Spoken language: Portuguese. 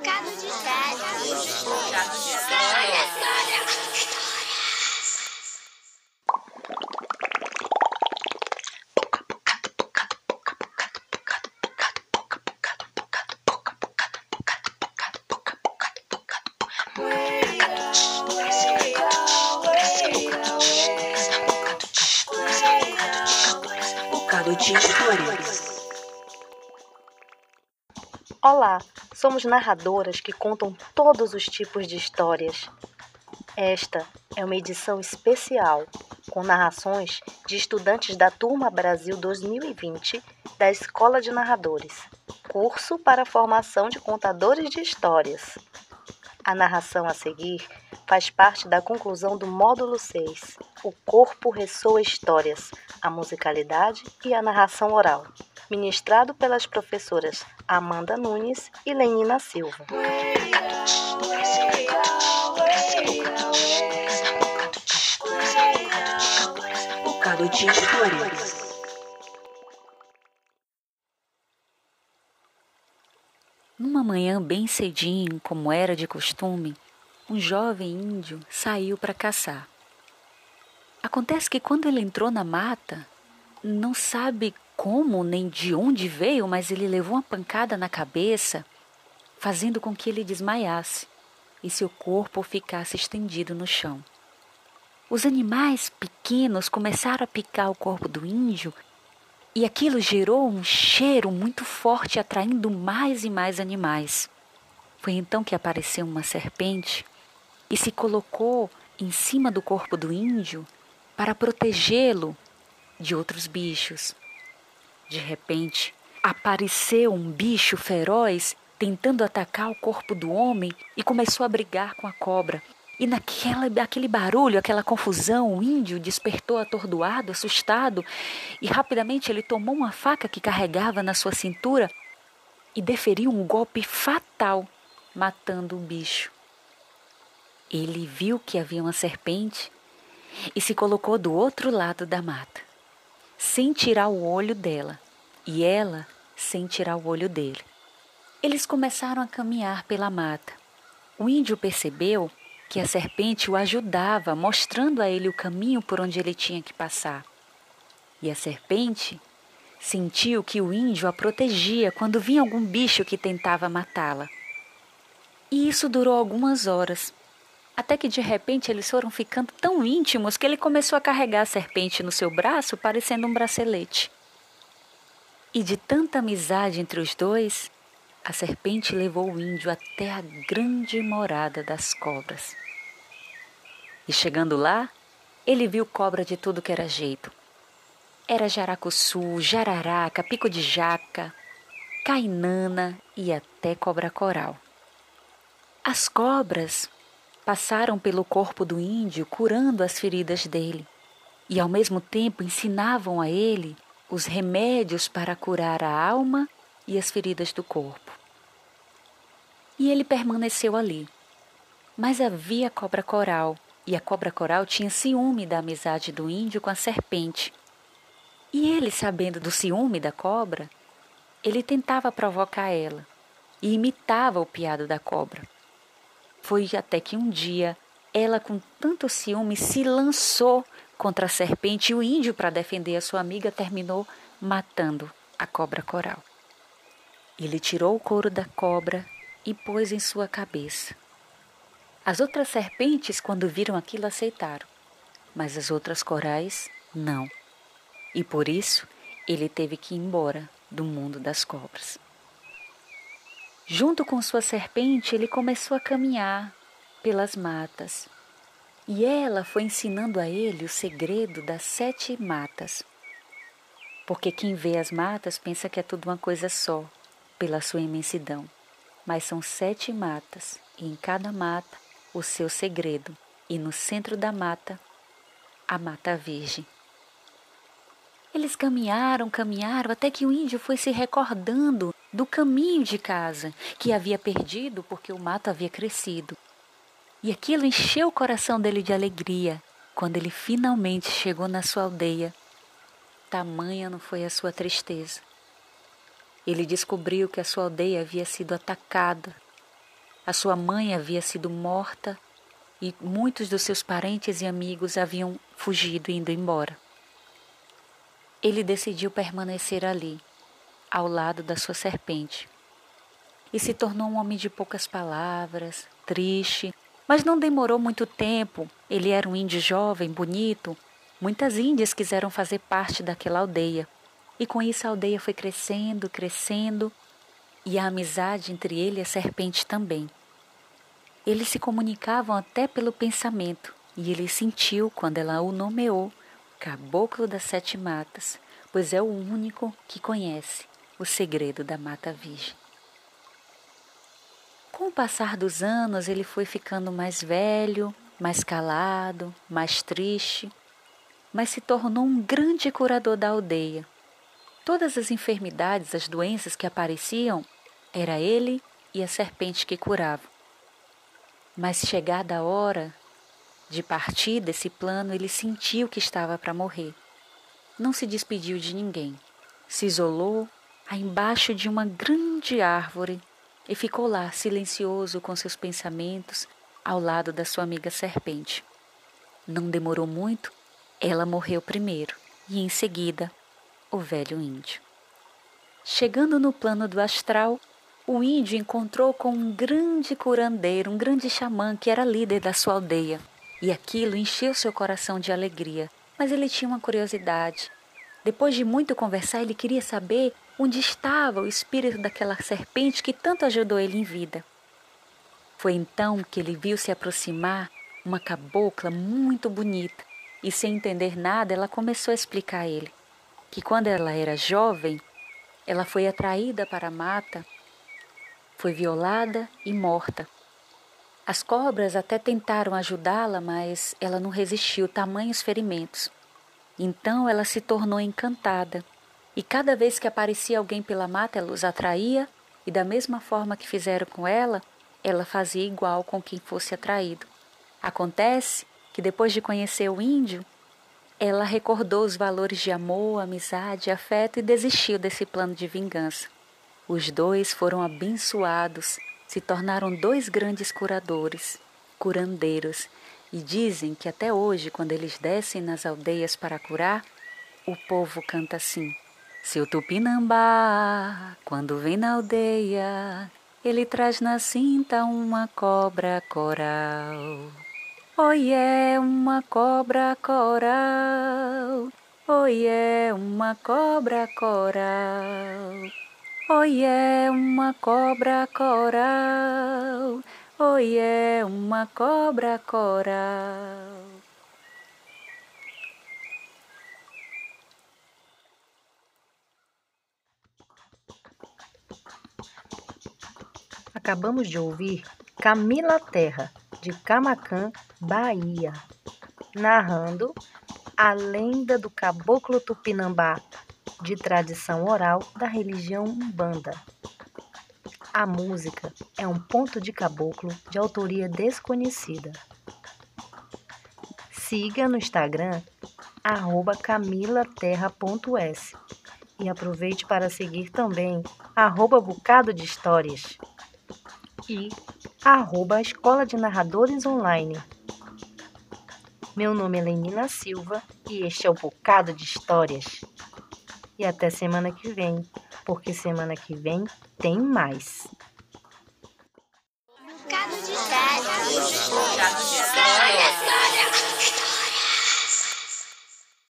Bocado de histórias. Olá, somos narradoras que contam todos os tipos de histórias. Esta é uma edição especial com narrações de estudantes da Turma Brasil 2020 da Escola de Narradores, curso para formação de contadores de histórias. A narração a seguir faz parte da conclusão do módulo 6. O corpo ressoa histórias, a musicalidade e a narração oral, ministrado pelas professoras Amanda Nunes e Lenina Silva. Numa manhã bem cedinho, como era de costume, um jovem índio saiu para caçar. Acontece que quando ele entrou na mata, não sabe como nem de onde veio, mas ele levou uma pancada na cabeça, fazendo com que ele desmaiasse e seu corpo ficasse estendido no chão. Os animais pequenos começaram a picar o corpo do índio e aquilo gerou um cheiro muito forte, atraindo mais e mais animais. Foi então que apareceu uma serpente e se colocou em cima do corpo do índio para protegê-lo de outros bichos. De repente, apareceu um bicho feroz tentando atacar o corpo do homem e começou a brigar com a cobra. E naquela, aquele barulho, aquela confusão, o índio despertou atordoado, assustado, e rapidamente ele tomou uma faca que carregava na sua cintura e deferiu um golpe fatal, matando o bicho. Ele viu que havia uma serpente e se colocou do outro lado da mata, sem tirar o olho dela, e ela sem tirar o olho dele. Eles começaram a caminhar pela mata. O índio percebeu que a serpente o ajudava, mostrando a ele o caminho por onde ele tinha que passar. E a serpente sentiu que o índio a protegia quando vinha algum bicho que tentava matá-la. E isso durou algumas horas, até que de repente eles foram ficando tão íntimos que ele começou a carregar a serpente no seu braço, parecendo um bracelete. E de tanta amizade entre os dois, a serpente levou o índio até a grande morada das cobras. E chegando lá, ele viu cobra de tudo que era jeito. Era jaracuçu, jararaca, pico de jaca, cainana e até cobra coral. As cobras passaram pelo corpo do índio curando as feridas dele e ao mesmo tempo ensinavam a ele os remédios para curar a alma e as feridas do corpo. E ele permaneceu ali. Mas havia cobra coral, e a cobra coral tinha ciúme da amizade do índio com a serpente. E ele, sabendo do ciúme da cobra, ele tentava provocar ela e imitava o piado da cobra. Foi até que um dia ela, com tanto ciúme, se lançou contra a serpente e o índio, para defender a sua amiga, terminou matando a cobra coral. Ele tirou o couro da cobra e pôs em sua cabeça. As outras serpentes, quando viram aquilo, aceitaram, mas as outras corais não. E por isso ele teve que ir embora do mundo das cobras. Junto com sua serpente, ele começou a caminhar pelas matas. E ela foi ensinando a ele o segredo das sete matas. Porque quem vê as matas pensa que é tudo uma coisa só, pela sua imensidão mas são sete matas, e em cada mata o seu segredo, e no centro da mata, a mata virgem. Eles caminharam, caminharam, até que o índio foi se recordando do caminho de casa, que havia perdido porque o mato havia crescido. E aquilo encheu o coração dele de alegria quando ele finalmente chegou na sua aldeia. Tamanha não foi a sua tristeza ele descobriu que a sua aldeia havia sido atacada A sua mãe havia sido morta e muitos dos seus parentes e amigos haviam fugido indo embora. Ele decidiu permanecer ali, ao lado da sua serpente, e se tornou um homem de poucas palavras, triste, mas não demorou muito tempo. Ele era um índio jovem, bonito. Muitas índias quiseram fazer parte daquela aldeia. E com isso a aldeia foi crescendo, crescendo, e a amizade entre ele e a serpente também. Eles se comunicavam até pelo pensamento, e ele sentiu quando ela o nomeou Caboclo das Sete Matas, pois é o único que conhece o segredo da Mata Virgem. Com o passar dos anos, ele foi ficando mais velho, mais calado, mais triste, mas se tornou um grande curador da aldeia. Todas as enfermidades, as doenças que apareciam, era ele e a serpente que curavam. Mas chegada a hora de partir desse plano, ele sentiu que estava para morrer. Não se despediu de ninguém. Se isolou embaixo de uma grande árvore e ficou lá silencioso com seus pensamentos ao lado da sua amiga serpente. Não demorou muito, ela morreu primeiro e em seguida o velho índio. Chegando no plano do astral, o índio encontrou com um grande curandeiro, um grande xamã que era líder da sua aldeia. E aquilo encheu seu coração de alegria. Mas ele tinha uma curiosidade. Depois de muito conversar, ele queria saber onde estava o espírito daquela serpente que tanto ajudou ele em vida. Foi então que ele viu se aproximar uma cabocla muito bonita e, sem entender nada, ela começou a explicar a ele que quando ela era jovem, ela foi atraída para a mata foi violada e morta. As cobras até tentaram ajudá-la, mas ela não resistiu tamanhos ferimentos. Então ela se tornou encantada, e cada vez que aparecia alguém pela mata, ela os atraía, e da mesma forma que fizeram com ela, ela fazia igual com quem fosse atraído. Acontece que depois de conhecer o índio, ela recordou os valores de amor, amizade, afeto e desistiu desse plano de vingança. Os dois foram abençoados, se tornaram dois grandes curadores, curandeiros, e dizem que até hoje, quando eles descem nas aldeias para curar, o povo canta assim: Seu Tupinambá, quando vem na aldeia, ele traz na cinta uma cobra coral. Oi, é uma cobra coral. Oi, é uma cobra coral. Oi, é uma cobra coral. Oi, é uma cobra coral. Acabamos de ouvir Camila Terra, de Camacã, Bahia, narrando a lenda do caboclo tupinambá de tradição oral da religião Umbanda. A música é um ponto de caboclo de autoria desconhecida. Siga no Instagram arroba camilaterra.s e aproveite para seguir também arroba Bocado de Histórias e arroba Escola de Narradores Online. Meu nome é Lenina Silva e este é o Bocado de Histórias e até semana que vem, porque semana que vem tem mais.